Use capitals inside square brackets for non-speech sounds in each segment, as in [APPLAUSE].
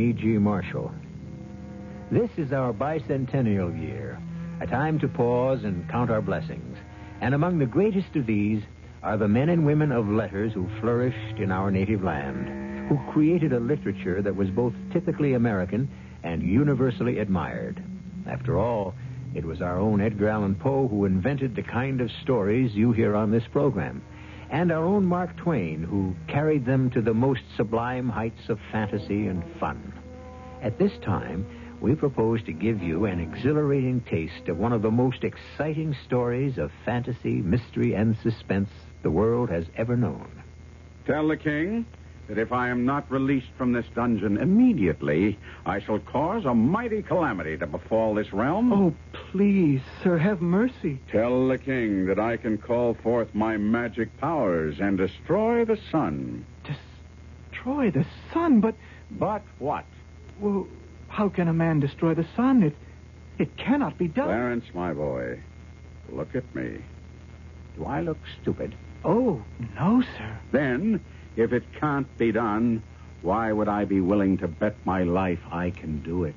E.G. Marshall. This is our bicentennial year, a time to pause and count our blessings. And among the greatest of these are the men and women of letters who flourished in our native land, who created a literature that was both typically American and universally admired. After all, it was our own Edgar Allan Poe who invented the kind of stories you hear on this program, and our own Mark Twain who carried them to the most sublime heights of fantasy and fun. At this time, we propose to give you an exhilarating taste of one of the most exciting stories of fantasy, mystery, and suspense the world has ever known. Tell the king that if I am not released from this dungeon immediately, I shall cause a mighty calamity to befall this realm. Oh, please, sir, have mercy. Tell the king that I can call forth my magic powers and destroy the sun. Destroy the sun, but. But what? Well, how can a man destroy the sun? It, it cannot be done. Clarence, my boy, look at me. Do I look stupid? Oh, no, sir. Then, if it can't be done, why would I be willing to bet my life I can do it?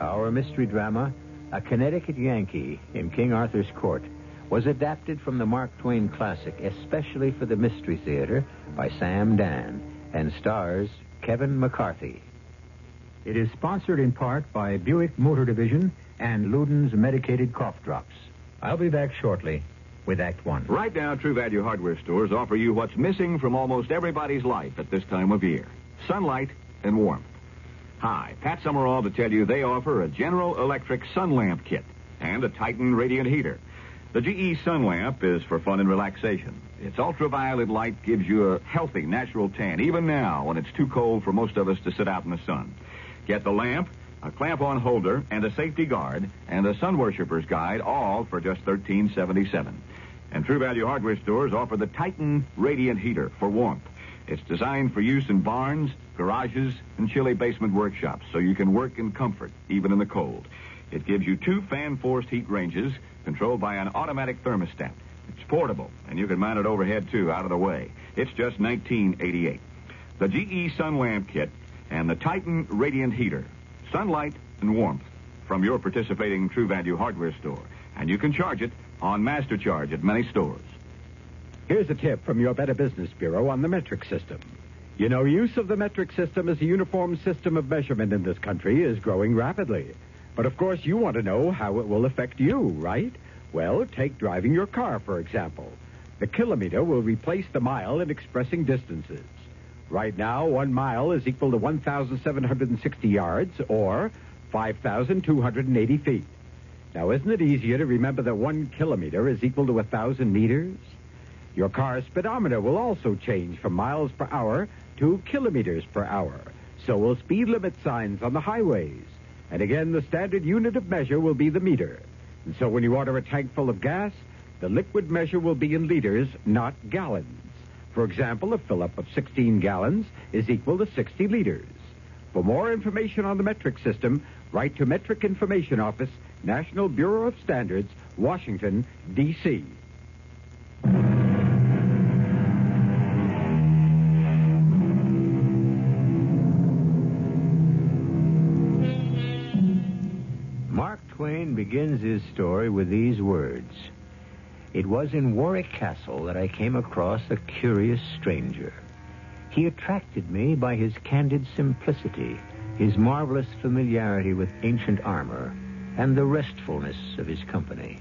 Our mystery drama, A Connecticut Yankee in King Arthur's Court, was adapted from the Mark Twain classic, especially for the Mystery Theater, by Sam Dann, and stars Kevin McCarthy. It is sponsored in part by Buick Motor Division and Luden's Medicated Cough Drops. I'll be back shortly with Act One. Right now, True Value hardware stores offer you what's missing from almost everybody's life at this time of year sunlight and warmth. Hi, Pat Summerall to tell you they offer a General Electric sun lamp kit and a Titan radiant heater. The GE sun lamp is for fun and relaxation. Its ultraviolet light gives you a healthy, natural tan, even now when it's too cold for most of us to sit out in the sun. Get the lamp, a clamp-on holder, and a safety guard, and a sun worshiper's guide, all for just $13.77. And True Value hardware stores offer the Titan Radiant Heater for warmth. It's designed for use in barns, garages, and chilly basement workshops, so you can work in comfort, even in the cold. It gives you two fan-forced heat ranges controlled by an automatic thermostat. It's portable, and you can mount it overhead, too, out of the way. It's just $19.88. The GE Sun Lamp Kit and the Titan Radiant Heater. Sunlight and warmth from your participating True Value hardware store. And you can charge it on Master Charge at many stores. Here's a tip from your Better Business Bureau on the metric system. You know, use of the metric system as a uniform system of measurement in this country is growing rapidly. But of course, you want to know how it will affect you, right? Well, take driving your car, for example. The kilometer will replace the mile in expressing distances. Right now, one mile is equal to 1,760 yards or 5,280 feet. Now, isn't it easier to remember that one kilometer is equal to a 1,000 meters? Your car's speedometer will also change from miles per hour to kilometers per hour. So will speed limit signs on the highways. And again, the standard unit of measure will be the meter. And so when you order a tank full of gas, the liquid measure will be in liters, not gallons. For example, a fill-up of 16 gallons is equal to 60 liters. For more information on the metric system, write to Metric Information Office, National Bureau of Standards, Washington, D.C. Mark Twain begins his story with these words. It was in Warwick Castle that I came across a curious stranger. He attracted me by his candid simplicity, his marvelous familiarity with ancient armor, and the restfulness of his company.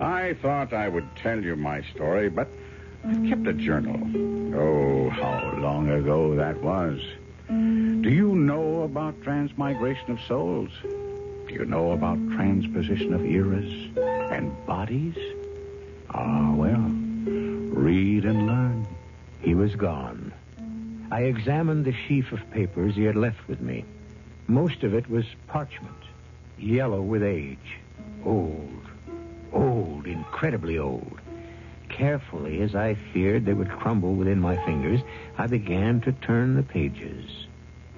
I thought I would tell you my story, but I kept a journal. Oh, how long ago that was. Do you know about transmigration of souls? Do you know about transposition of eras and bodies? Ah, well, read and learn. He was gone. I examined the sheaf of papers he had left with me. Most of it was parchment, yellow with age, old, old, incredibly old. Carefully, as I feared they would crumble within my fingers, I began to turn the pages.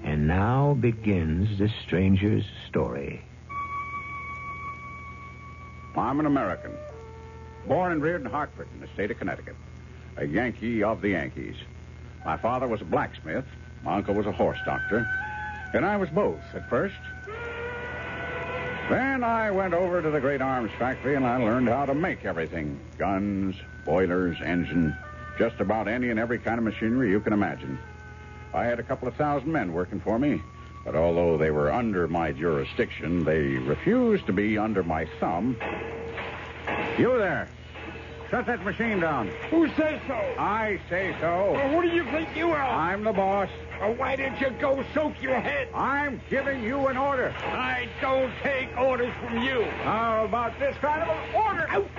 And now begins the stranger's story. I'm an American. Born and reared in Hartford, in the state of Connecticut. A Yankee of the Yankees. My father was a blacksmith. My uncle was a horse doctor. And I was both at first. Then I went over to the great arms factory and I learned how to make everything guns, boilers, engine, just about any and every kind of machinery you can imagine. I had a couple of thousand men working for me, but although they were under my jurisdiction, they refused to be under my thumb. You there. Shut that machine down. Who says so? I say so. Well, who do you think you are? I'm the boss. Well, why didn't you go soak your head? I'm giving you an order. I don't take orders from you. How about this kind of an order? Out.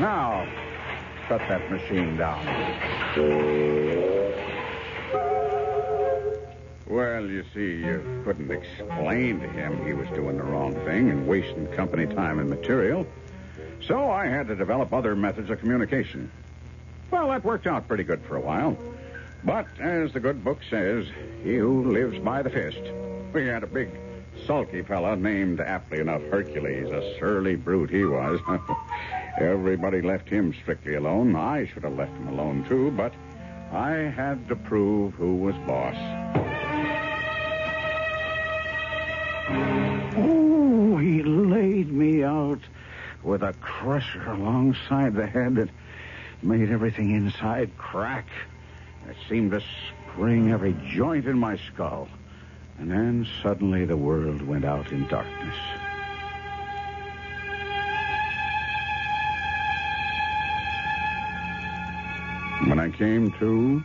Now, shut that machine down. Well, you see, you couldn't explain to him he was doing the wrong thing and wasting company time and material. So I had to develop other methods of communication. Well, that worked out pretty good for a while. But as the good book says, he who lives by the fist. We had a big, sulky fella named, aptly enough, Hercules. A surly brute he was. [LAUGHS] Everybody left him strictly alone. I should have left him alone, too, but I had to prove who was boss. Laid me out with a crusher alongside the head that made everything inside crack. It seemed to spring every joint in my skull. And then suddenly the world went out in darkness. When I came to,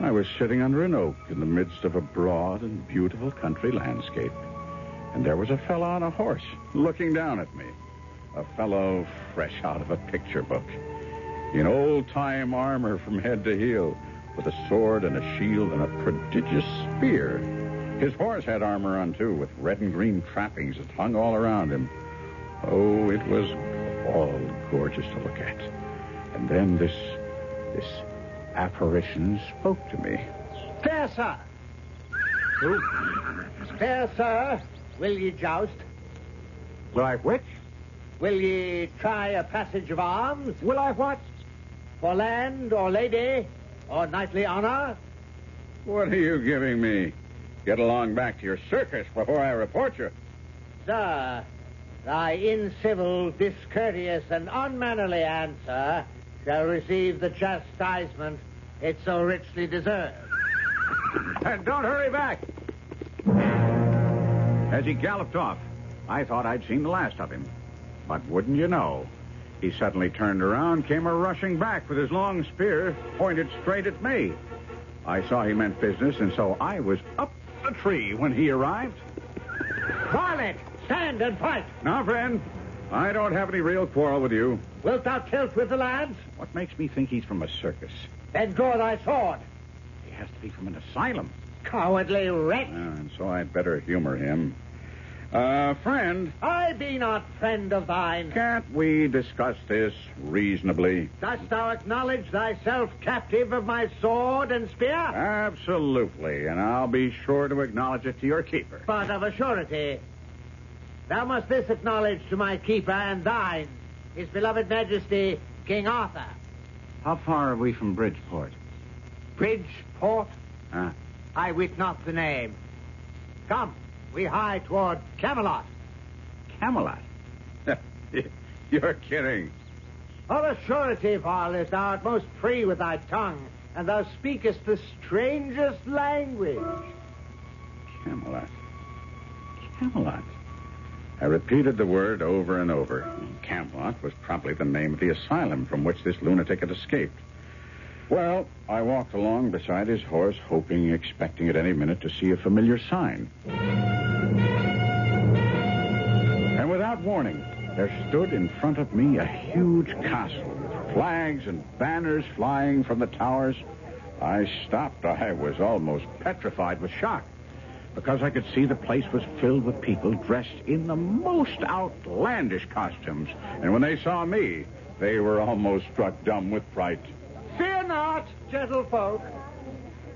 I was sitting under an oak in the midst of a broad and beautiful country landscape. And there was a fellow on a horse looking down at me. A fellow fresh out of a picture book. In old time armor from head to heel, with a sword and a shield and a prodigious spear. His horse had armor on, too, with red and green trappings that hung all around him. Oh, it was all gorgeous to look at. And then this, this apparition spoke to me. Fair sir. Who? Fair sir, will ye joust? Will I which? Will ye try a passage of arms? Will I what? For land or lady or knightly honor? What are you giving me? Get along back to your circus before I report you. Sir, thy incivil, discourteous, and unmannerly answer shall receive the chastisement it so richly deserves. And don't hurry back. As he galloped off, I thought I'd seen the last of him. But wouldn't you know, he suddenly turned around, came a rushing back with his long spear pointed straight at me. I saw he meant business, and so I was up the tree when he arrived. Varlet, stand and fight. Now, friend, I don't have any real quarrel with you. Wilt thou tilt with the lads? What makes me think he's from a circus? Then draw thy sword. He has to be from an asylum. Cowardly wretch. Ah, and so I'd better humor him. Uh, friend, I be not friend of thine. can't we discuss this reasonably? Dost thou acknowledge thyself captive of my sword and spear? Absolutely, and I'll be sure to acknowledge it to your keeper. But of a surety, thou must this acknowledge to my keeper and thine, his beloved majesty, King Arthur. How far are we from Bridgeport? Bridgeport? Huh? I wit not the name. Come, we hie toward Camelot. Camelot. [LAUGHS] You're kidding. Of a surety, varlet, thou art most free with thy tongue, and thou speakest the strangest language. Camelot. Camelot. I repeated the word over and over. Camelot was probably the name of the asylum from which this lunatic had escaped. Well, I walked along beside his horse, hoping, expecting at any minute to see a familiar sign. And without warning, there stood in front of me a huge castle with flags and banners flying from the towers. I stopped. I was almost petrified with shock because I could see the place was filled with people dressed in the most outlandish costumes. And when they saw me, they were almost struck dumb with fright. Fear not, gentlefolk.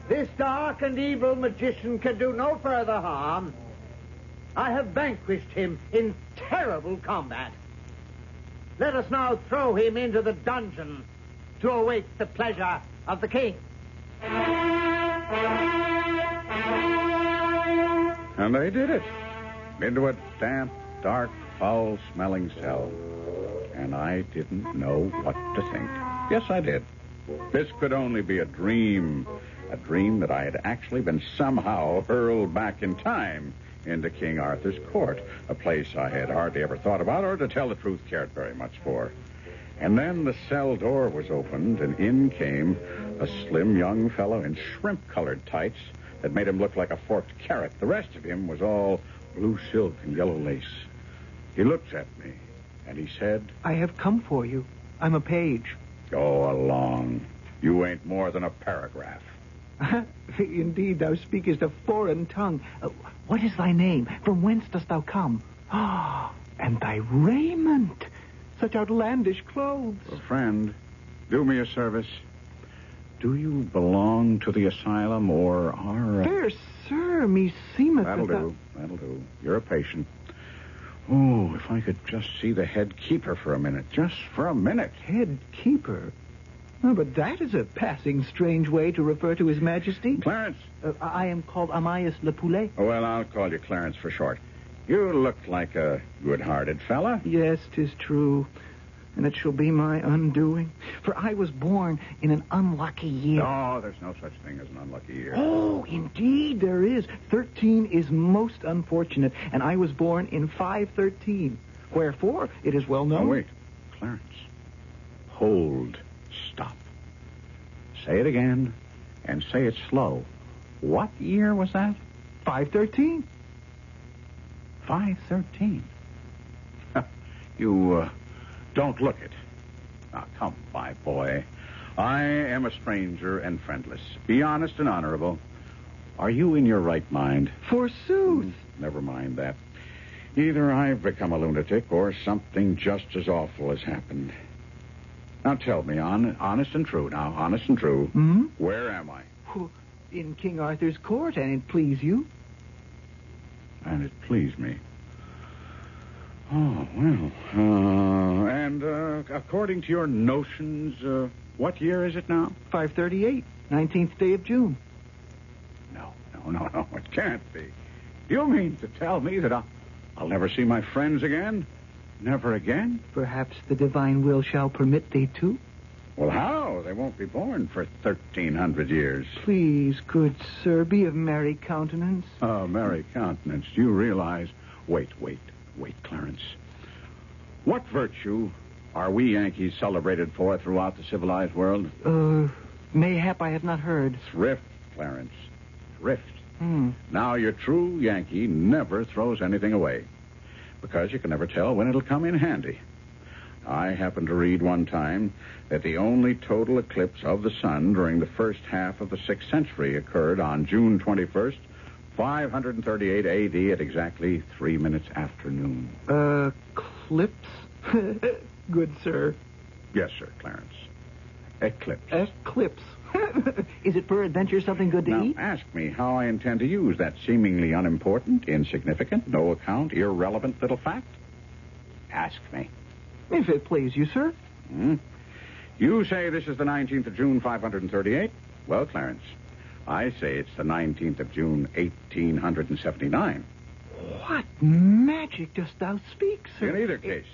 This dark and evil magician can do no further harm. I have vanquished him in terrible combat. Let us now throw him into the dungeon to await the pleasure of the king. And they did it. Into a damp, dark, foul smelling cell. And I didn't know what to think. Yes, I did. This could only be a dream. A dream that I had actually been somehow hurled back in time into King Arthur's court, a place I had hardly ever thought about or, to tell the truth, cared very much for. And then the cell door was opened, and in came a slim young fellow in shrimp colored tights that made him look like a forked carrot. The rest of him was all blue silk and yellow lace. He looked at me, and he said, I have come for you. I'm a page. Go along. You ain't more than a paragraph. [LAUGHS] Indeed, thou speakest a foreign tongue. Uh, what is thy name? From whence dost thou come? Ah, [GASPS] and thy raiment. Such outlandish clothes. Well, friend, do me a service. Do you belong to the asylum or are. uh, Fair sir, me seemeth That'll that thou- do. That'll do. You're a patient. Oh, if I could just see the head keeper for a minute. Just for a minute. Head keeper. Oh, but that is a passing strange way to refer to His Majesty. Clarence. Uh, I am called Amyas Le Poulet. Oh, well, I'll call you Clarence for short. You look like a good-hearted fella. Yes, 'tis true. And it shall be my undoing. For I was born in an unlucky year. No, there's no such thing as an unlucky year. Oh, indeed there is. Thirteen is most unfortunate, and I was born in 513. Wherefore, it is well known. Oh, wait. Clarence. Hold. Stop. Say it again, and say it slow. What year was that? 513. 513. [LAUGHS] you uh, don't look it. Now, come, my boy. I am a stranger and friendless. Be honest and honorable. Are you in your right mind? Forsooth. Never mind that. Either I've become a lunatic or something just as awful has happened. Now tell me, on, honest and true, now, honest and true, Hmm? where am I? Who- In King Arthur's court, and it please you. And it pleased me. Oh, well. Uh, and uh, according to your notions, uh, what year is it now? 538, 19th day of June. No, no, no, no. It can't be. You mean to tell me that I'll, I'll never see my friends again? Never again? Perhaps the divine will shall permit thee to. Well, how? They won't be born for 1,300 years. Please, good sir, be of merry countenance. Oh, merry Countenance, do you realize? Wait, wait, wait, Clarence. What virtue are we Yankees celebrated for throughout the civilized world? Uh, mayhap I have not heard. Thrift, Clarence. Thrift. Hmm. Now, your true Yankee never throws anything away because you can never tell when it'll come in handy. I happened to read one time that the only total eclipse of the sun during the first half of the 6th century occurred on June 21st, 538 A.D. at exactly three minutes after noon. Uh, clips? [LAUGHS] good sir. Yes, sir, Clarence. Eclipse. Eclipse. [LAUGHS] Is it peradventure something good to now, eat? ask me how I intend to use that seemingly unimportant, insignificant, no account, irrelevant little fact. Ask me. If it please you, sir. Hmm? You say this is the 19th of June, 538? Well, Clarence, I say it's the 19th of June, 1879. What magic dost thou speak, sir? In either case,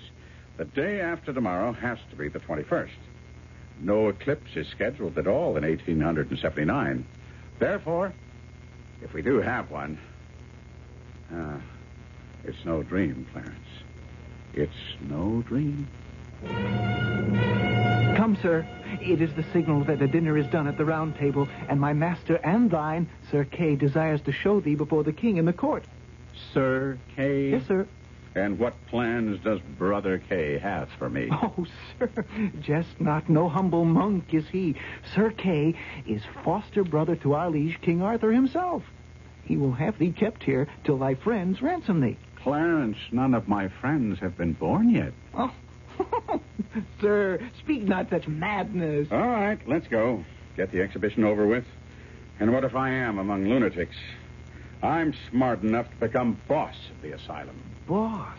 the day after tomorrow has to be the 21st. No eclipse is scheduled at all in 1879. Therefore, if we do have one, uh, it's no dream, Clarence. It's no dream. Come, sir. It is the signal that the dinner is done at the round table, and my master and thine, Sir Kay, desires to show thee before the king in the court. Sir Kay? Yes, sir. And what plans does Brother Kay have for me? [LAUGHS] Oh, sir, jest not no humble monk is he. Sir Kay is foster brother to our liege King Arthur himself. He will have thee kept here till thy friends ransom thee. Clarence, none of my friends have been born yet. Oh, [LAUGHS] sir, speak not such madness. All right, let's go. Get the exhibition over with. And what if I am among lunatics? I'm smart enough to become boss of the asylum. Boss.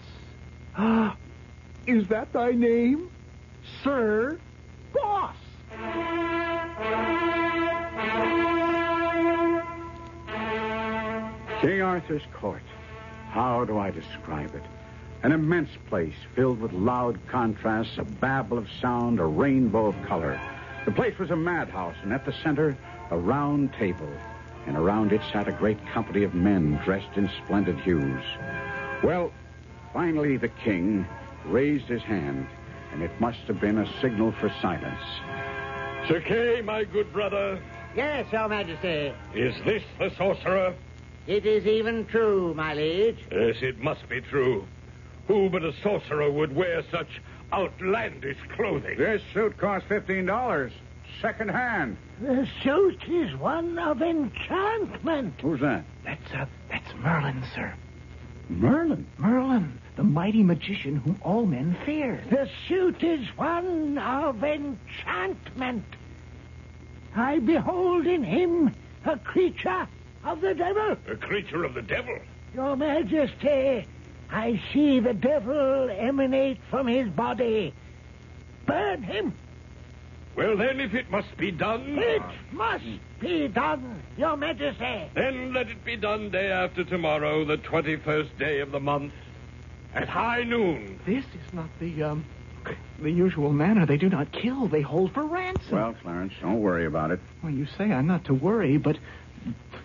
Ah, [GASPS] is that thy name? Sir Boss. King Arthur's court. How do I describe it? An immense place filled with loud contrasts, a babble of sound, a rainbow of color. The place was a madhouse, and at the center, a round table. And around it sat a great company of men dressed in splendid hues. Well, finally the king raised his hand, and it must have been a signal for silence. Sir Kay, my good brother, Yes, Your Majesty. is this the sorcerer? It is even true, my liege. Yes, it must be true. Who but a sorcerer would wear such outlandish clothing? This suit cost $15, second hand. The suit is one of enchantment. Who's that? That's uh, that's Merlin, sir. Merlin. Merlin, the mighty magician whom all men fear. The suit is one of enchantment. I behold in him a creature of the devil. A creature of the devil. Your Majesty, I see the devil emanate from his body. Burn him. Well, then, if it must be done. It must be done, Your Majesty. Then let it be done day after tomorrow, the 21st day of the month, at high noon. This is not the um the usual manner. They do not kill. They hold for ransom. Well, Clarence, don't worry about it. Well, you say I'm not to worry, but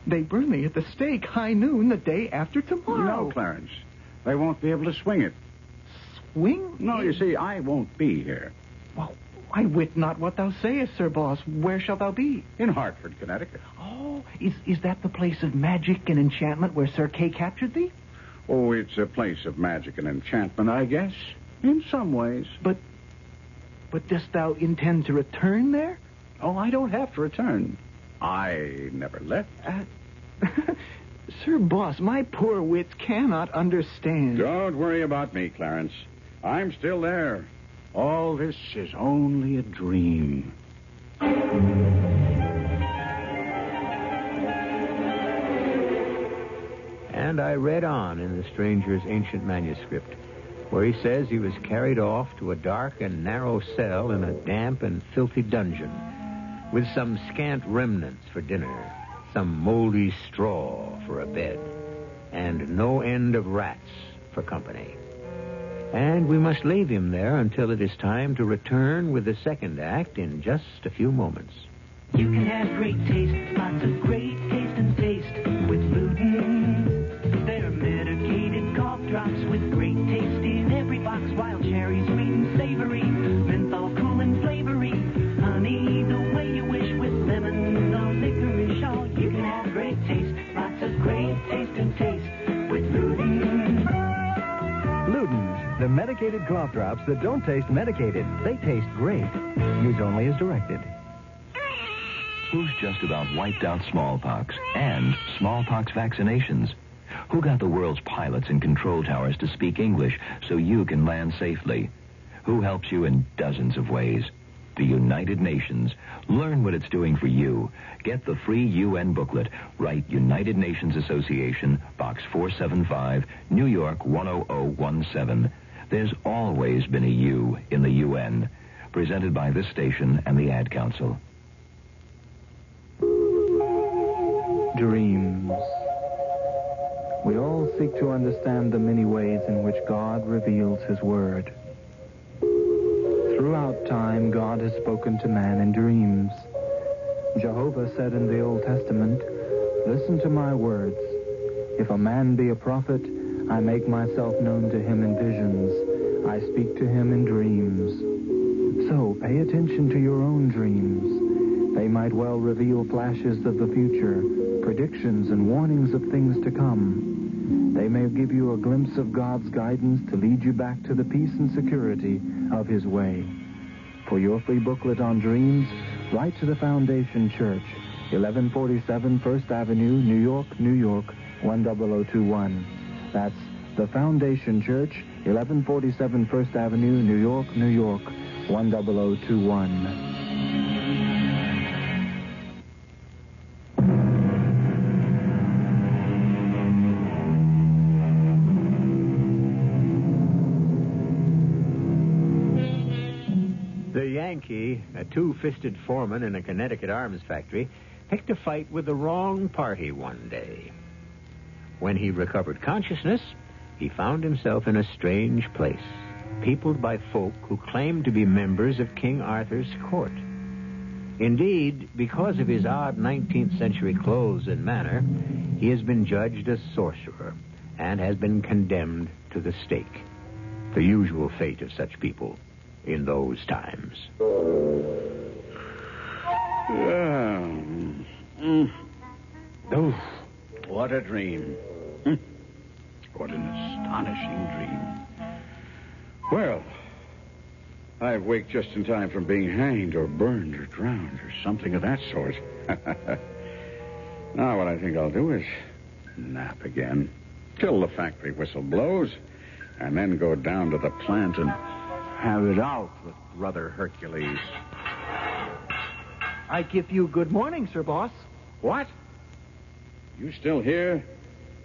they burn me at the stake high noon the day after tomorrow. No, Clarence. They won't be able to swing it. Swing? No, you see, I won't be here. Well, I wit not what thou sayest, Sir Boss. Where shalt thou be? In Hartford, Connecticut. Oh, is is that the place of magic and enchantment where Sir Kay captured thee? Oh, it's a place of magic and enchantment, I guess. In some ways. But but dost thou intend to return there? Oh, I don't have to return. I never left. Uh, [LAUGHS] Sir Boss, my poor wits cannot understand. Don't worry about me, Clarence. I'm still there. All this is only a dream. And I read on in the stranger's ancient manuscript, where he says he was carried off to a dark and narrow cell in a damp and filthy dungeon, with some scant remnants for dinner, some moldy straw for a bed, and no end of rats for company. And we must leave him there until it is time to return with the second act in just a few moments. You can have great taste, lots of great The medicated cough drops that don't taste medicated. They taste great. Use only as directed. Who's just about wiped out smallpox and smallpox vaccinations? Who got the world's pilots and control towers to speak English so you can land safely? Who helps you in dozens of ways? The United Nations. Learn what it's doing for you. Get the free UN booklet. Write United Nations Association, Box 475, New York 10017. There's always been a U in the UN. Presented by this station and the Ad Council. Dreams. We all seek to understand the many ways in which God reveals His Word. Throughout time, God has spoken to man in dreams. Jehovah said in the Old Testament, Listen to my words. If a man be a prophet, I make myself known to him in visions. I speak to him in dreams. So pay attention to your own dreams. They might well reveal flashes of the future, predictions and warnings of things to come. They may give you a glimpse of God's guidance to lead you back to the peace and security of His way. For your free booklet on dreams, write to the Foundation Church, 1147 First Avenue, New York, New York, 10021. That's the Foundation Church, 1147 First Avenue, New York, New York, 10021. Yankee, a two fisted foreman in a Connecticut arms factory, picked a fight with the wrong party one day. When he recovered consciousness, he found himself in a strange place, peopled by folk who claimed to be members of King Arthur's court. Indeed, because of his odd 19th century clothes and manner, he has been judged a sorcerer and has been condemned to the stake. The usual fate of such people in those times. Um, mm. Oh, what a dream. Hmm. What an astonishing dream. Well, I've waked just in time from being hanged or burned or drowned or something of that sort. [LAUGHS] now, what I think I'll do is nap again till the factory whistle blows and then go down to the plant and have it out with Brother Hercules. I give you good morning, Sir Boss. What? You still here?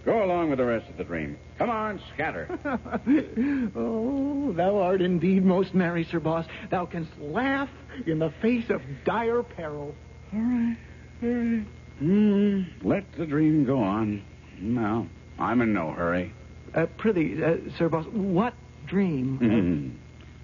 Go along with the rest of the dream. Come on, scatter. [LAUGHS] oh, thou art indeed most merry, Sir Boss. Thou canst laugh in the face of dire peril. All right, all right. Mm, let the dream go on. No, I'm in no hurry. Uh, prithee, uh, Sir Boss, what dream? Mhm.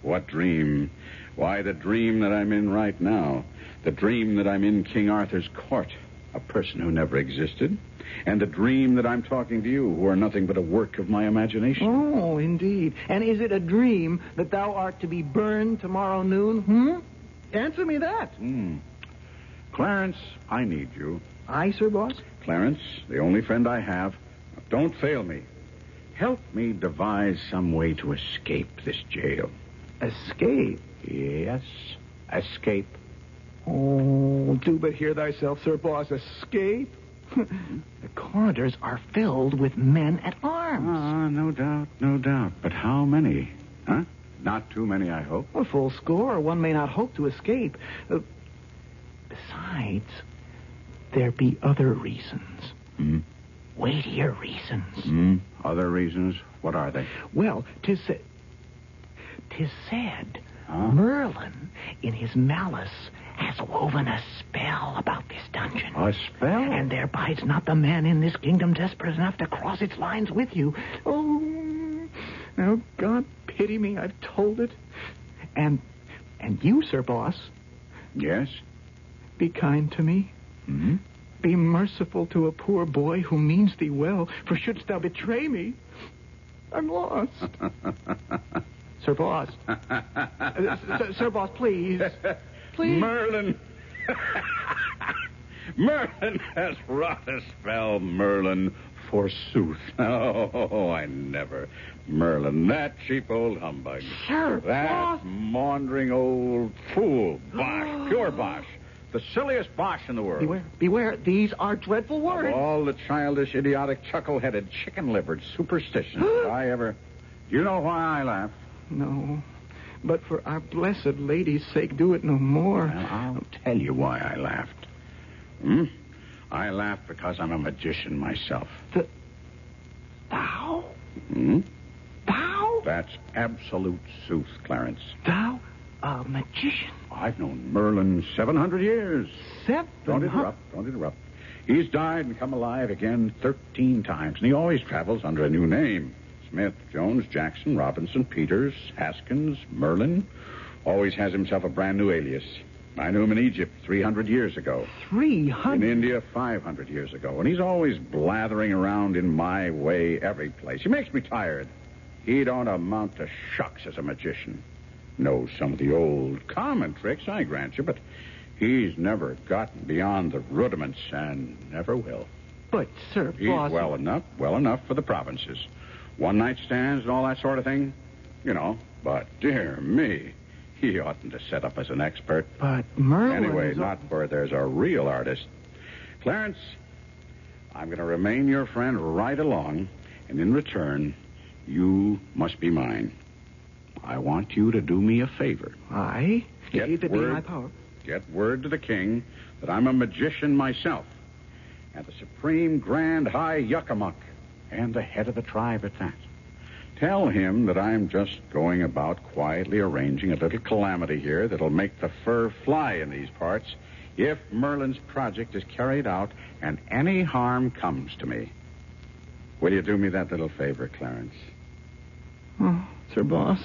What dream? Why, the dream that I'm in right now. The dream that I'm in King Arthur's court, a person who never existed. And the dream that I'm talking to you, who are nothing but a work of my imagination. Oh, indeed. And is it a dream that thou art to be burned tomorrow noon? Hmm? Answer me that. Hmm. Clarence, I need you. I, Sir Boss? Clarence, the only friend I have. Don't fail me. Help me devise some way to escape this jail. Escape? Yes, escape. Oh, do but hear thyself, Sir Boss. Escape? [LAUGHS] the corridors are filled with men at arms. Ah, no doubt, no doubt. But how many? Huh? Not too many, I hope. A full score. One may not hope to escape. Uh, besides, there be other reasons. Hmm? Weightier reasons. Hmm? Other reasons? What are they? Well, tis said, tis said, Huh? Merlin, in his malice, has woven a spell about this dungeon. A spell? And there bides not the man in this kingdom desperate enough to cross its lines with you. Oh, now God pity me, I've told it. And, and you, Sir Boss, Yes? be kind to me. Hmm? Be merciful to a poor boy who means thee well, for shouldst thou betray me, I'm lost. [LAUGHS] Sir Boss. [LAUGHS] Uh, Sir, Sir Boss, please. [LAUGHS] Please. Merlin. [LAUGHS] Merlin has wrought a spell, Merlin, forsooth. [LAUGHS] Oh, I never. Merlin, that cheap old humbug. Sir That Boss. maundering old fool. Bosh. [GASPS] Pure bosh. The silliest bosh in the world. Beware, beware. These are dreadful Of words. all the childish, idiotic, chuckle-headed, chicken-livered superstitions [GASPS] that I ever... Do you know why I laugh? No. But for our blessed lady's sake, do it no more. Well, I'll tell you why I laughed. Hmm? I laughed because I'm a magician myself. Thou? Hmm? Thou? That's absolute sooth, Clarence. Thou? A magician? I've known Merlin 700 years. Seven? Don't interrupt. Don't interrupt. He's died and come alive again 13 times, and he always travels under a new name. Smith, Jones, Jackson, Robinson, Peters, Haskins, Merlin. Always has himself a brand new alias. I knew him in Egypt 300 years ago. Three In. India 500 years ago. And he's always blathering around in my way every place. He makes me tired. He don't amount to shucks as a magician. Knows some of the old common tricks, I grant you, but he's never gotten beyond the rudiments and never will. But, Sir He's Boss. well enough, well enough for the provinces. One night stands and all that sort of thing. You know, but dear me, he oughtn't to set up as an expert. But Merlin. Anyway, is- not where there's a real artist. Clarence, I'm going to remain your friend right along, and in return, you must be mine. I want you to do me a favor. I Get it word- my power. Get word to the king that I'm a magician myself, and the supreme grand high yuckamuck, and the head of the tribe at that. Tell him that I'm just going about quietly arranging a little calamity here that'll make the fur fly in these parts if Merlin's project is carried out and any harm comes to me. Will you do me that little favor, Clarence? Oh, Sir Boss,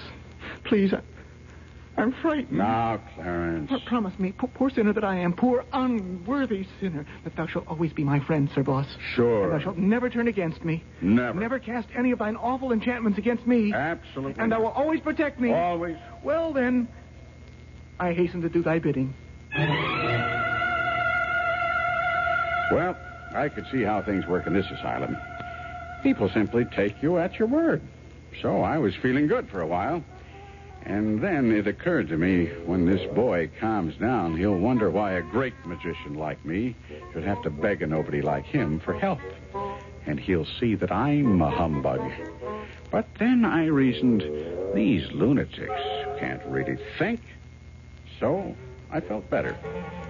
please, I'm frightened. Now, Clarence. Pro- promise me, po- poor sinner that I am, poor unworthy sinner, that thou shalt always be my friend, Sir Boss. Sure. And thou shalt never turn against me. Never. Never cast any of thine awful enchantments against me. Absolutely. And thou will always protect me. Always. Well, then, I hasten to do thy bidding. Well, I could see how things work in this asylum. People simply take you at your word. So I was feeling good for a while. And then it occurred to me when this boy calms down, he'll wonder why a great magician like me should have to beg a nobody like him for help. And he'll see that I'm a humbug. But then I reasoned, these lunatics can't really think. So I felt better.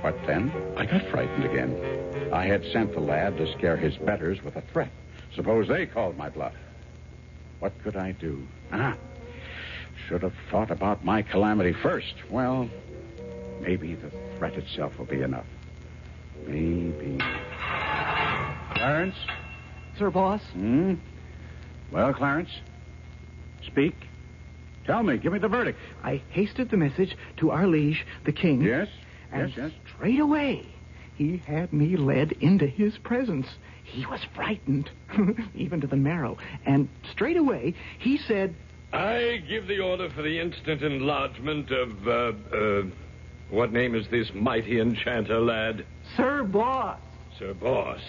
But then I got frightened again. I had sent the lad to scare his betters with a threat. Suppose they called my bluff. What could I do? Ah, should have thought about my calamity first. Well, maybe the threat itself will be enough. Maybe. Clarence? Sir Boss? Hmm? Well, Clarence? Speak. Tell me. Give me the verdict. I hasted the message to our liege, the king. Yes? And yes, yes. straight away, he had me led into his presence. He was frightened, [LAUGHS] even to the marrow. And straight away, he said, I give the order for the instant enlargement of, uh, uh, what name is this mighty enchanter, lad? Sir Boss. Sir Boss.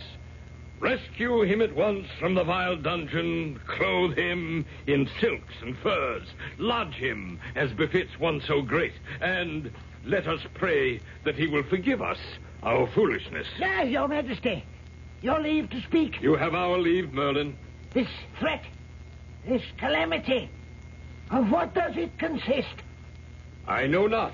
Rescue him at once from the vile dungeon, clothe him in silks and furs, lodge him as befits one so great, and let us pray that he will forgive us our foolishness. Yes, Your Majesty. Your leave to speak. You have our leave, Merlin. This threat, this calamity, of what does it consist? I know not.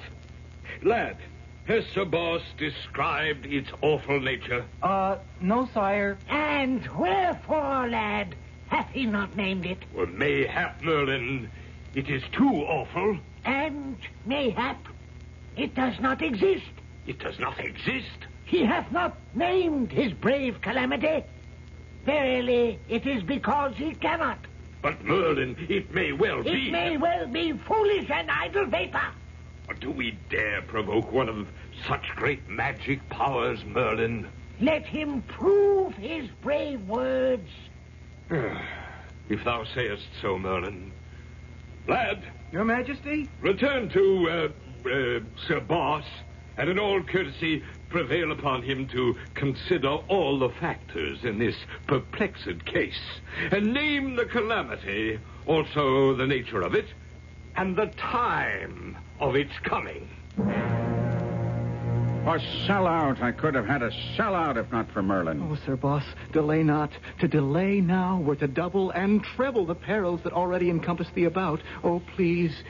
Lad, has Sir Boss described its awful nature? Uh, no, sire. And wherefore, lad, hath he not named it? Well, mayhap, Merlin, it is too awful. And mayhap it does not exist. It does not exist. He hath not named his brave calamity. Verily, it is because he cannot. But, Merlin, it may well be. It may well be foolish and idle vapor. Or do we dare provoke one of such great magic powers, Merlin? Let him prove his brave words. [SIGHS] if thou sayest so, Merlin. Lad, Your Majesty? return to uh, uh, Sir Boss, and in all courtesy prevail upon him to consider all the factors in this perplexed case, and name the calamity, also the nature of it, and the time of its coming. A sellout. I could have had a sellout if not for Merlin. Oh, Sir Boss, delay not. To delay now were to double and treble the perils that already encompass thee about. Oh, please,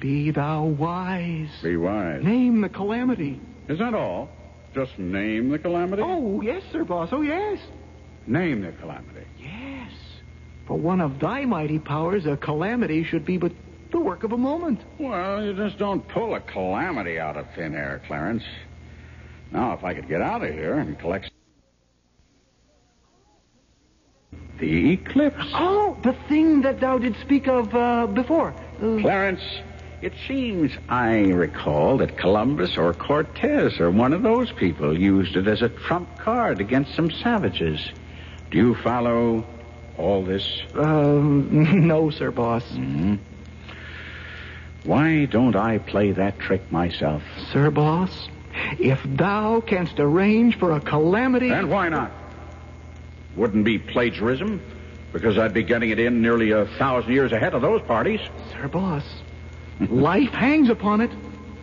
be thou wise. Be wise. Name the calamity. Is that all? Just name the calamity? Oh, yes, Sir Boss. Oh, yes. Name the calamity. Yes. For one of thy mighty powers, a calamity should be but the work of a moment. Well, you just don't pull a calamity out of thin air, Clarence. Now, if I could get out of here and collect the eclipse. Oh, the thing that thou did speak of uh, before. Uh, Clarence, it seems I recall that Columbus or Cortez or one of those people used it as a trump card against some savages. Do you follow all this? um, [LAUGHS] no, Sir Boss. Hmm? Why don't I play that trick myself? Sir Boss, if thou canst arrange for a calamity. And why not? Wouldn't be plagiarism, because I'd be getting it in nearly a thousand years ahead of those parties. Sir Boss, life hangs upon it.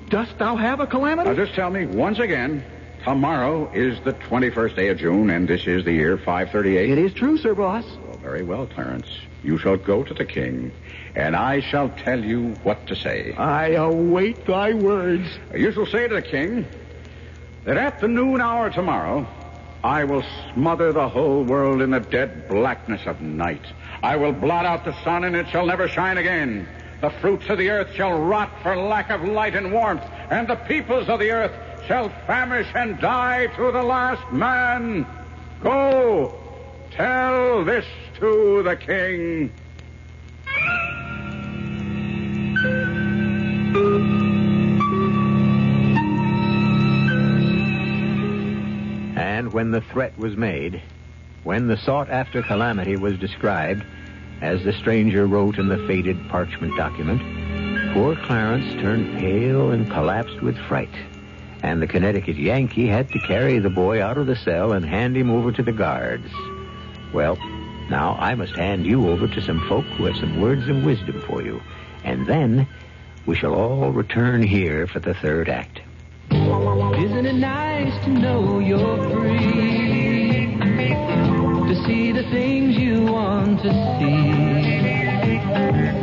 Dost thou have a calamity? Now, just tell me once again. Tomorrow is the 21st day of June, and this is the year 538. It is true, Sir Boss. Well, very well, Clarence. You shall go to the king, and I shall tell you what to say. I await thy words. You shall say to the king that at the noon hour tomorrow, I will smother the whole world in the dead blackness of night. I will blot out the sun, and it shall never shine again. The fruits of the earth shall rot for lack of light and warmth, and the peoples of the earth shall famish and die to the last man. Go, tell this to the king. And when the threat was made, when the sought after calamity was described, as the stranger wrote in the faded parchment document, poor Clarence turned pale and collapsed with fright. And the Connecticut Yankee had to carry the boy out of the cell and hand him over to the guards. Well, now I must hand you over to some folk who have some words of wisdom for you. And then we shall all return here for the third act. Isn't it nice to know you're free? To see the things you want to see.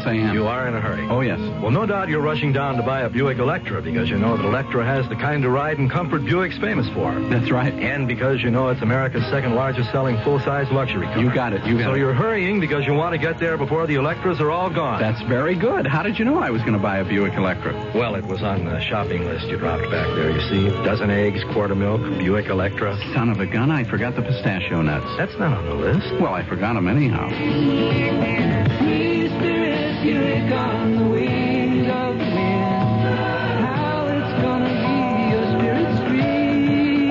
Yes, I am. You are in a hurry. Oh, yes. Well, no doubt you're rushing down to buy a Buick Electra because you know that Electra has the kind of ride and comfort Buick's famous for. That's right. And because you know it's America's second largest selling full-size luxury car. You got it. You got so it. you're hurrying because you want to get there before the Electras are all gone. That's very good. How did you know I was going to buy a Buick Electra? Well, it was on the shopping list you dropped back there. You see, dozen eggs, quart of milk, Buick Electra. Son of a gun, I forgot the pistachio nuts. That's not on the list. Well, I forgot them anyhow. Free spirit, Buick on the wings of the wind. How it's gonna be your spirit's free.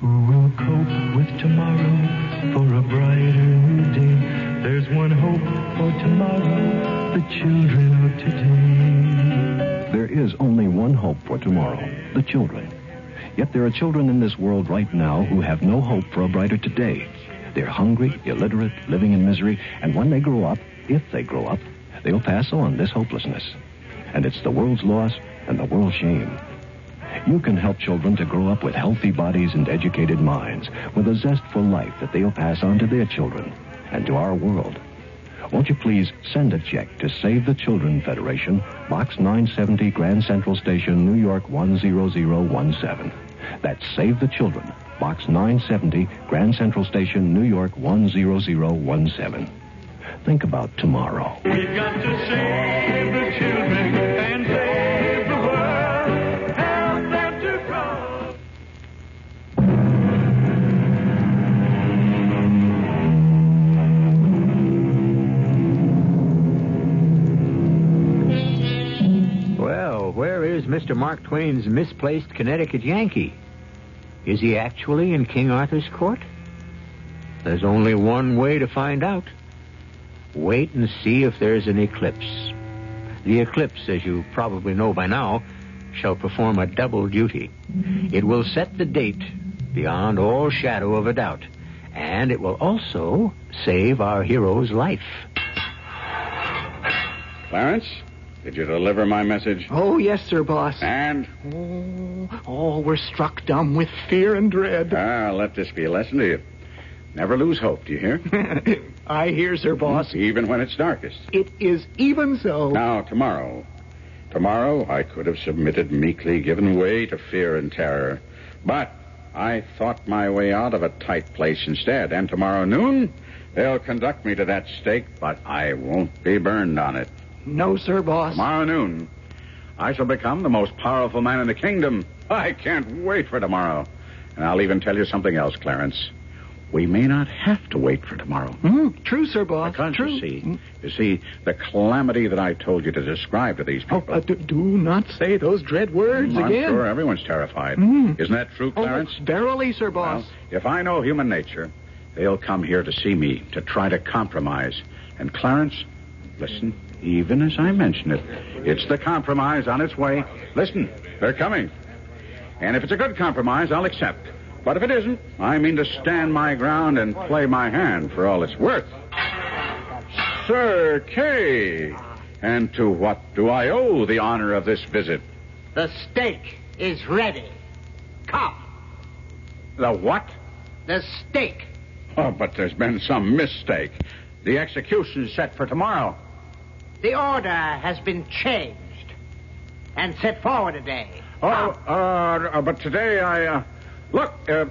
Who will cope with tomorrow for a brighter new day? There's one hope for tomorrow, the children of today. There is only one hope for tomorrow the children. Yet there are children in this world right now who have no hope for a brighter today. They're hungry, illiterate, living in misery, and when they grow up, if they grow up, they'll pass on this hopelessness. And it's the world's loss and the world's shame. You can help children to grow up with healthy bodies and educated minds, with a zest for life that they'll pass on to their children and to our world. Won't you please send a check to Save the Children Federation, Box 970, Grand Central Station, New York 10017. That's Save the Children, Box 970, Grand Central Station, New York 10017. Think about tomorrow. We've got to save the children and save the world. Help them to grow. Well, where is Mr. Mark Twain's misplaced Connecticut Yankee? Is he actually in King Arthur's court? There's only one way to find out. Wait and see if there's an eclipse. The eclipse, as you probably know by now, shall perform a double duty. It will set the date beyond all shadow of a doubt, and it will also save our hero's life. Clarence, did you deliver my message? Oh, yes, sir, boss. And? Oh, oh, we're struck dumb with fear and dread. Ah, let this be a lesson to you. Never lose hope, do you hear? [LAUGHS] I hear, sir, boss. Even when it's darkest. It is even so. Now, tomorrow. Tomorrow, I could have submitted meekly, given way to fear and terror. But I thought my way out of a tight place instead. And tomorrow noon, they'll conduct me to that stake, but I won't be burned on it. No, sir, boss. Tomorrow noon, I shall become the most powerful man in the kingdom. I can't wait for tomorrow. And I'll even tell you something else, Clarence. We may not have to wait for tomorrow. Mm, true, sir, boss. Because true. you see, you see, the calamity that I told you to describe to these people. Oh, uh, do, do not say those dread words I'm again. sure everyone's terrified. Mm. Isn't that true, Clarence? Oh, Clarence? verily, sir, boss. Well, if I know human nature, they'll come here to see me, to try to compromise. And Clarence, listen, even as I mention it, it's the compromise on its way. Listen, they're coming. And if it's a good compromise, I'll accept. But if it isn't, I mean to stand my ground and play my hand for all it's worth. Sir Kay, and to what do I owe the honor of this visit? The stake is ready. Come. The what? The stake. Oh, but there's been some mistake. The execution is set for tomorrow. The order has been changed and set forward a day. Oh, uh, but today I, uh, look, uh,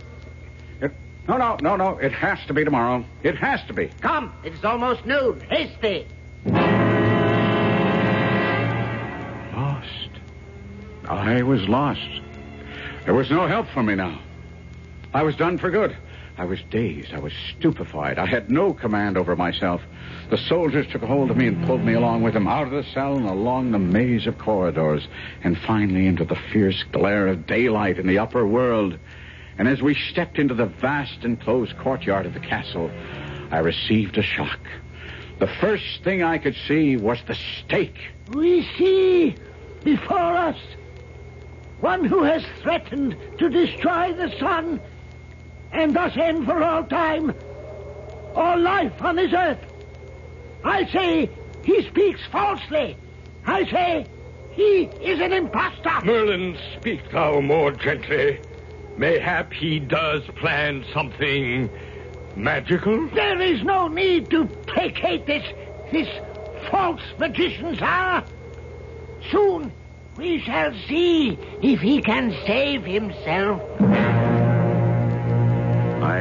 it, no, no, no, no, it has to be tomorrow. It has to be. Come, it is almost noon. Thee. Lost. I was lost. There was no help for me now. I was done for good. I was dazed. I was stupefied. I had no command over myself. The soldiers took hold of me and pulled me along with them out of the cell and along the maze of corridors, and finally into the fierce glare of daylight in the upper world. And as we stepped into the vast enclosed courtyard of the castle, I received a shock. The first thing I could see was the stake. We see before us one who has threatened to destroy the sun and thus end for all time all life on this earth. I say he speaks falsely. I say he is an impostor. Merlin, speak thou more gently. Mayhap he does plan something magical? There is no need to placate this this false magician, sir. Soon we shall see if he can save himself.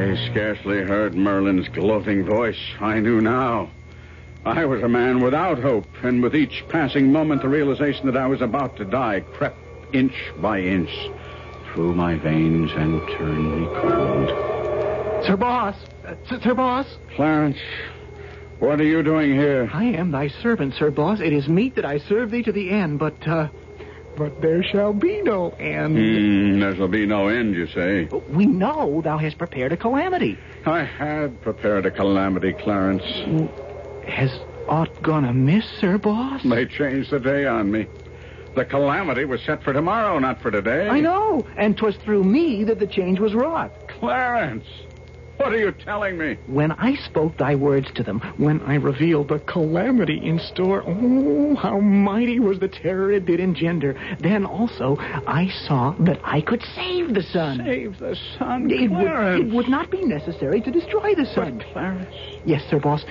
I scarcely heard Merlin's gloating voice. I knew now. I was a man without hope, and with each passing moment, the realization that I was about to die crept inch by inch through my veins and turned me cold. Sir Boss! Uh, Sir, Sir Boss! Clarence, what are you doing here? I am thy servant, Sir Boss. It is meet that I serve thee to the end, but, uh, but there shall be no end. Hmm, there shall be no end, you say. We know thou hast prepared a calamity. I had prepared a calamity, Clarence. Has aught gone amiss, Sir Boss? They changed the day on me. The calamity was set for tomorrow, not for today. I know, and 'twas through me that the change was wrought. Clarence, what are you telling me? When I spoke thy words to them, when I revealed the calamity in store, oh, how mighty was the terror it did engender. Then also I saw that I could save the sun. Save the sun, It would, Clarence. it would not be necessary to destroy the sun. But, Clarence. Yes, Sir Boss.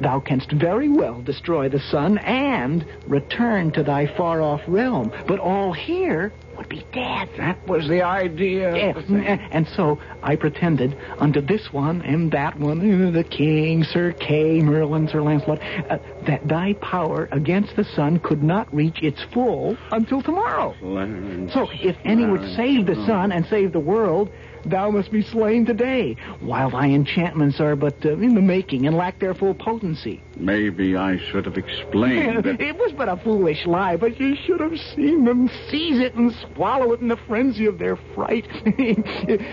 Thou canst very well destroy the sun and return to thy far off realm. But all here would be dead. That was the idea. Yeah, and, and so I pretended unto this one and that one, uh, the king, Sir Kay, Merlin, Sir Lancelot, uh, that thy power against the sun could not reach its full until tomorrow. Clarence. So if any would save the sun and save the world, thou must be slain today, while thy enchantments are but uh, in the making and lack their full potency. Maybe I should have explained that. [LAUGHS] It was but a foolish lie, but you should have seen them seize it and swallow it in the frenzy of their fright, [LAUGHS]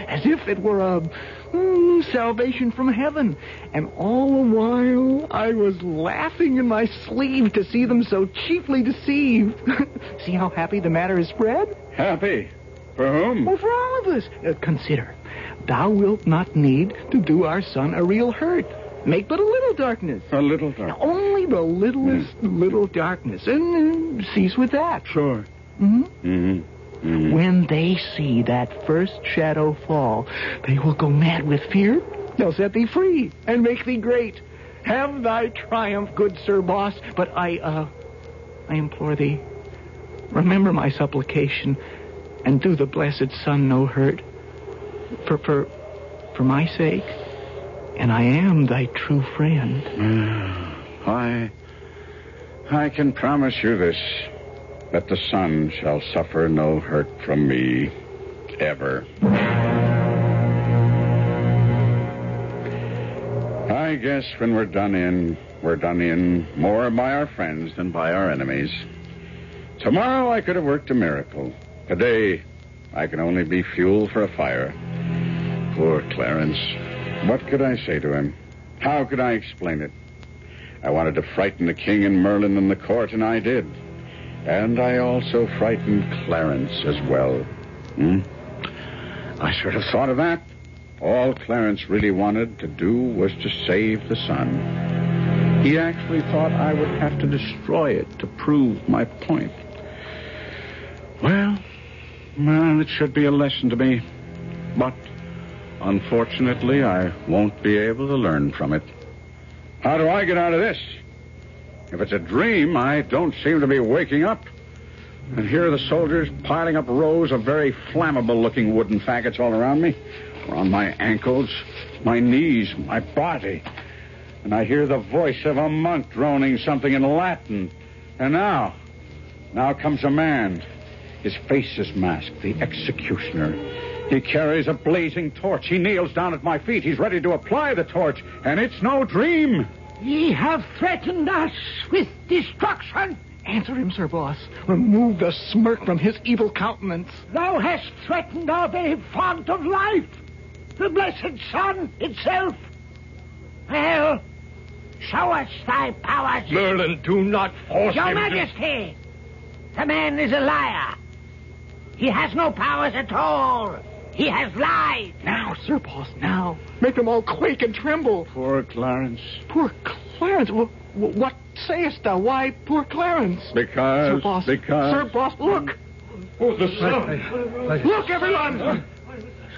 as if it were a mm, salvation from heaven. And all the while, I was laughing in my sleeve to see them so cheaply deceived. [LAUGHS] see how happy the matter is spread? Happy? For whom? Well, for all of us. Uh, consider, thou wilt not need to do our sun a real hurt. Make but a little darkness. A little dark. Only the littlest little darkness. And uh, cease with that. Sure. hmm Mm-hmm. Mm-hmm. When they see that first shadow fall, they will go mad with fear. They'll set thee free and make thee great. Have thy triumph, good Sir Boss. But I, uh, I implore thee, remember my supplication and do the blessed sun no hurt. For, for, for my sake. And I am thy true friend. Mm. I. I can promise you this that the sun shall suffer no hurt from me. Ever. I guess when we're done in, we're done in more by our friends than by our enemies. Tomorrow I could have worked a miracle. Today I can only be fuel for a fire. Poor Clarence. What could I say to him? How could I explain it? I wanted to frighten the king and Merlin in the court, and I did. And I also frightened Clarence as well. Hmm? I should have thought of that. All Clarence really wanted to do was to save the sun. He actually thought I would have to destroy it to prove my point. Well, well, it should be a lesson to me. But unfortunately, I won't be able to learn from it. How do I get out of this? If it's a dream, I don't seem to be waking up. And here are the soldiers piling up rows of very flammable looking wooden faggots all around me, around my ankles, my knees, my body. And I hear the voice of a monk droning something in Latin. And now, now comes a man. His face is masked, the executioner. He carries a blazing torch. He kneels down at my feet. He's ready to apply the torch. And it's no dream. Ye have threatened us with destruction. Answer him, Sir Boss. Remove the smirk from his evil countenance. Thou hast threatened our very font of life, the blessed sun itself. Well, show us thy powers. Merlin, do not force Your him to- Majesty, the man is a liar. He has no powers at all. He has lied. Now, Sir Boss, now. Make them all quake and tremble. Poor Clarence. Poor Clarence. Wh- wh- what sayest thou? Why, poor Clarence? Because. Sir Boss. Because. Sir Boss, look. Oh, the sun. Look, everyone.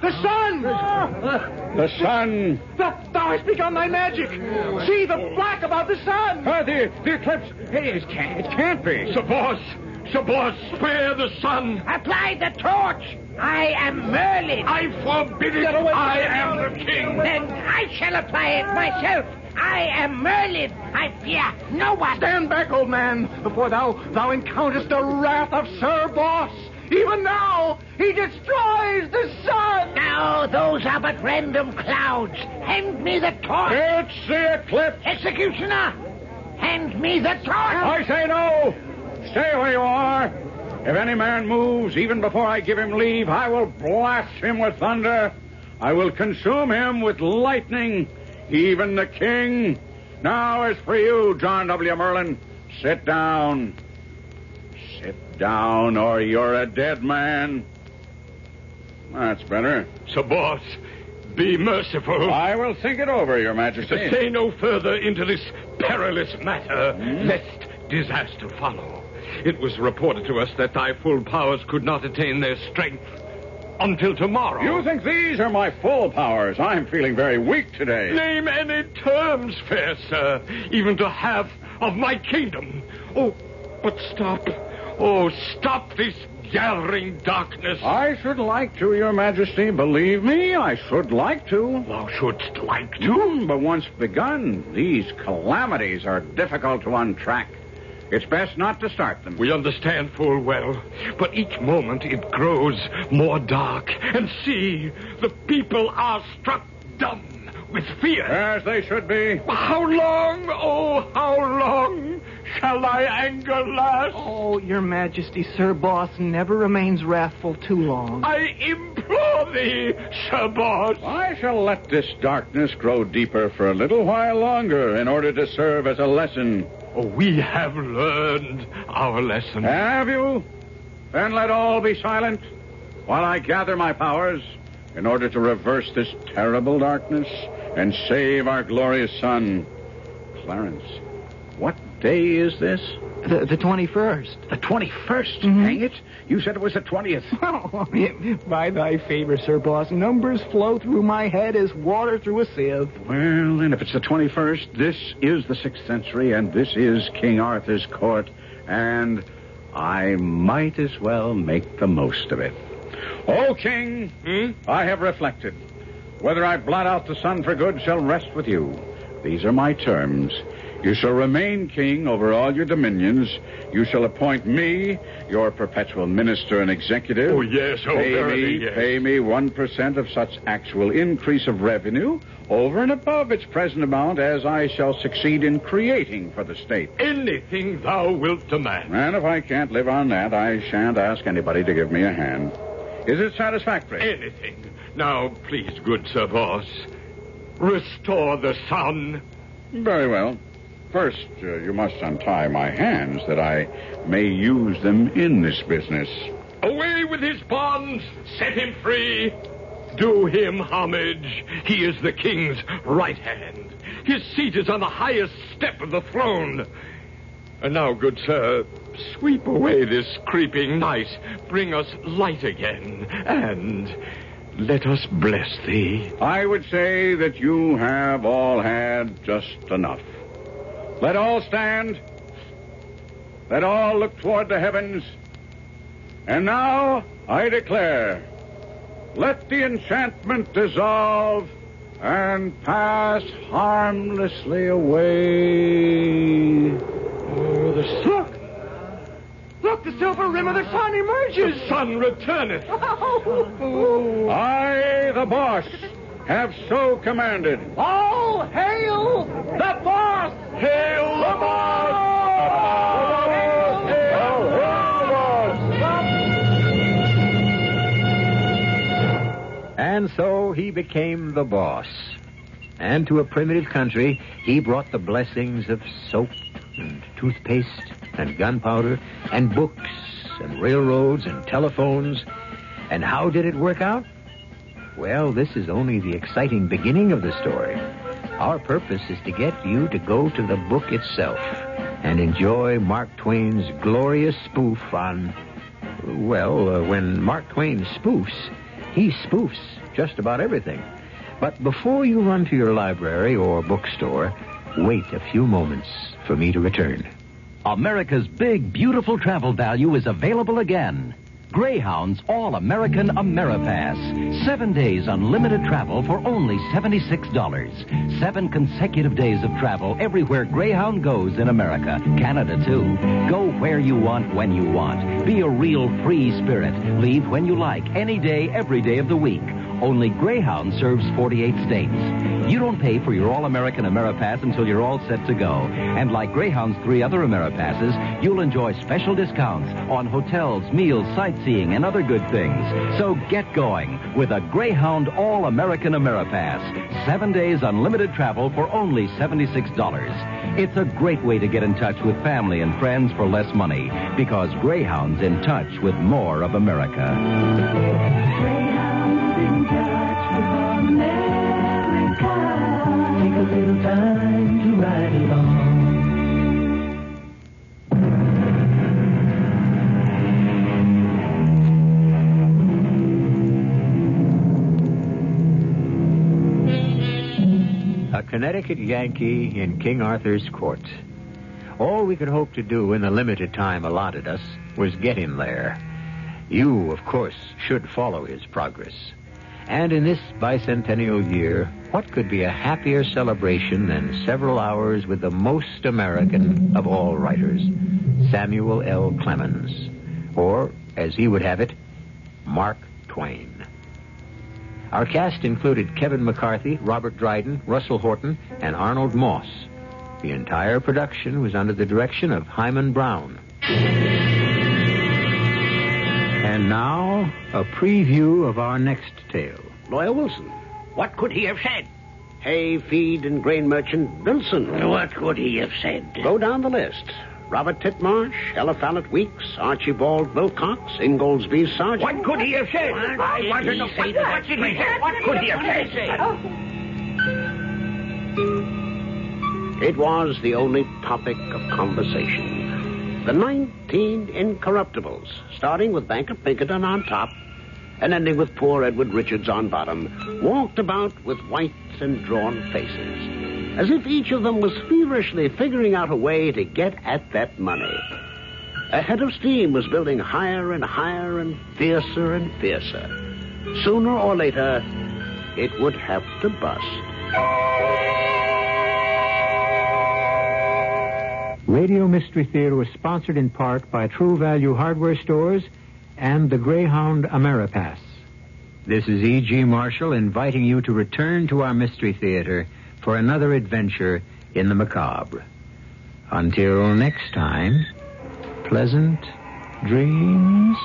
The sun. The sun. That thou hast begun thy magic. See the black about the sun. Ah, the, the eclipse. Hey, it can't, it can't be. Sir Boss, Sir Boss, spare the sun. Apply the torch. I am Merlin. I forbid it. I am the king. Then I shall apply it myself. I am Merlin. I fear no one. Stand back, old man, before thou thou encounterest the wrath of Sir Boss. Even now, he destroys the sun. Now those are but random clouds. Hand me the torch. It's the eclipse. Executioner, hand me the torch. I say no. Stay where you are. If any man moves, even before I give him leave, I will blast him with thunder. I will consume him with lightning. Even the king. Now as for you, John W. Merlin, sit down. Sit down, or you're a dead man. That's better. Sir Boss, be merciful. I will think it over, Your Majesty. Say no further into this perilous matter, hmm? lest disaster follow. It was reported to us that thy full powers could not attain their strength until tomorrow. You think these are my full powers? I'm feeling very weak today. Name any terms, fair sir, even to half of my kingdom. Oh, but stop. Oh, stop this gathering darkness. I should like to, Your Majesty. Believe me, I should like to. Thou shouldst like to? Hmm, but once begun, these calamities are difficult to untrack. It's best not to start them. We understand full well, but each moment it grows more dark. And see, the people are struck dumb with fear. As they should be. How long, oh, how long shall thy anger last? Oh, Your Majesty, Sir Boss never remains wrathful too long. I implore thee, Sir Boss. I shall let this darkness grow deeper for a little while longer in order to serve as a lesson. We have learned our lesson. Have you? Then let all be silent while I gather my powers in order to reverse this terrible darkness and save our glorious sun. Clarence, what day is this? The, the 21st. The 21st? Hang mm-hmm. it. You said it was the 20th. Oh, [LAUGHS] by thy favor, Sir Boss, numbers flow through my head as water through a sieve. Well, then, if it's the 21st, this is the 6th century, and this is King Arthur's court, and I might as well make the most of it. O King, hmm? I have reflected. Whether I blot out the sun for good shall rest with you. These are my terms. You shall remain king over all your dominions. You shall appoint me your perpetual minister and executive. Oh, yes, oh, pay verily, me, yes. Pay me 1% of such actual increase of revenue over and above its present amount as I shall succeed in creating for the state. Anything thou wilt demand. And if I can't live on that, I shan't ask anybody to give me a hand. Is it satisfactory? Anything. Now, please, good Sir Boss, restore the sun. Very well. First, uh, you must untie my hands that I may use them in this business. Away with his bonds. Set him free. Do him homage. He is the king's right hand. His seat is on the highest step of the throne. And now, good sir, sweep away this creeping night. Bring us light again. And let us bless thee. I would say that you have all had just enough. Let all stand Let all look toward the heavens. And now I declare, let the enchantment dissolve and pass harmlessly away. Oh, the sun. Look, the silver rim of the sun emerges. The sun returneth. Oh. I, the boss, have so commanded. All hail the boss! Hail the And so he became the boss. And to a primitive country, he brought the blessings of soap and toothpaste and gunpowder and books and railroads and telephones. And how did it work out? Well, this is only the exciting beginning of the story. Our purpose is to get you to go to the book itself and enjoy Mark Twain's glorious spoof on. Well, uh, when Mark Twain spoofs, he spoofs just about everything. But before you run to your library or bookstore, wait a few moments for me to return. America's big, beautiful travel value is available again. Greyhound's All American Ameripass. Seven days unlimited travel for only $76. Seven consecutive days of travel everywhere Greyhound goes in America. Canada, too. Go where you want, when you want. Be a real free spirit. Leave when you like, any day, every day of the week. Only Greyhound serves 48 states. You don't pay for your All-American Ameripass until you're all set to go. And like Greyhound's three other Ameripasses, you'll enjoy special discounts on hotels, meals, sightseeing, and other good things. So get going with a Greyhound All-American Ameripass. Seven days unlimited travel for only $76. It's a great way to get in touch with family and friends for less money because Greyhound's in touch with more of America. Connecticut Yankee in King Arthur's court. All we could hope to do in the limited time allotted us was get him there. You, of course, should follow his progress. And in this bicentennial year, what could be a happier celebration than several hours with the most American of all writers, Samuel L. Clemens, or, as he would have it, Mark Twain. Our cast included Kevin McCarthy, Robert Dryden, Russell Horton, and Arnold Moss. The entire production was under the direction of Himan Brown. And now, a preview of our next tale. Lawyer Wilson. What could he have said? Hay, feed, and grain merchant Wilson. What could he have said? Go down the list. Robert Titmarsh, Eliphalet Weeks, Archibald Wilcox, Ingoldsby Sargent. What could he have said? What I did want to he know. say What, what did he say? What could he have said? It was the only topic of conversation. The 19 incorruptibles, starting with Banker Pinkerton on top and ending with poor Edward Richards on bottom, walked about with white and drawn faces, as if each of them was feverishly figuring out a way to get at that money. A head of steam was building higher and higher and fiercer and fiercer. Sooner or later, it would have to bust. Radio Mystery Theater was sponsored in part by True Value Hardware Stores and the Greyhound Ameripass. This is E.G. Marshall inviting you to return to our Mystery Theater for another adventure in the macabre. Until next time, pleasant dreams.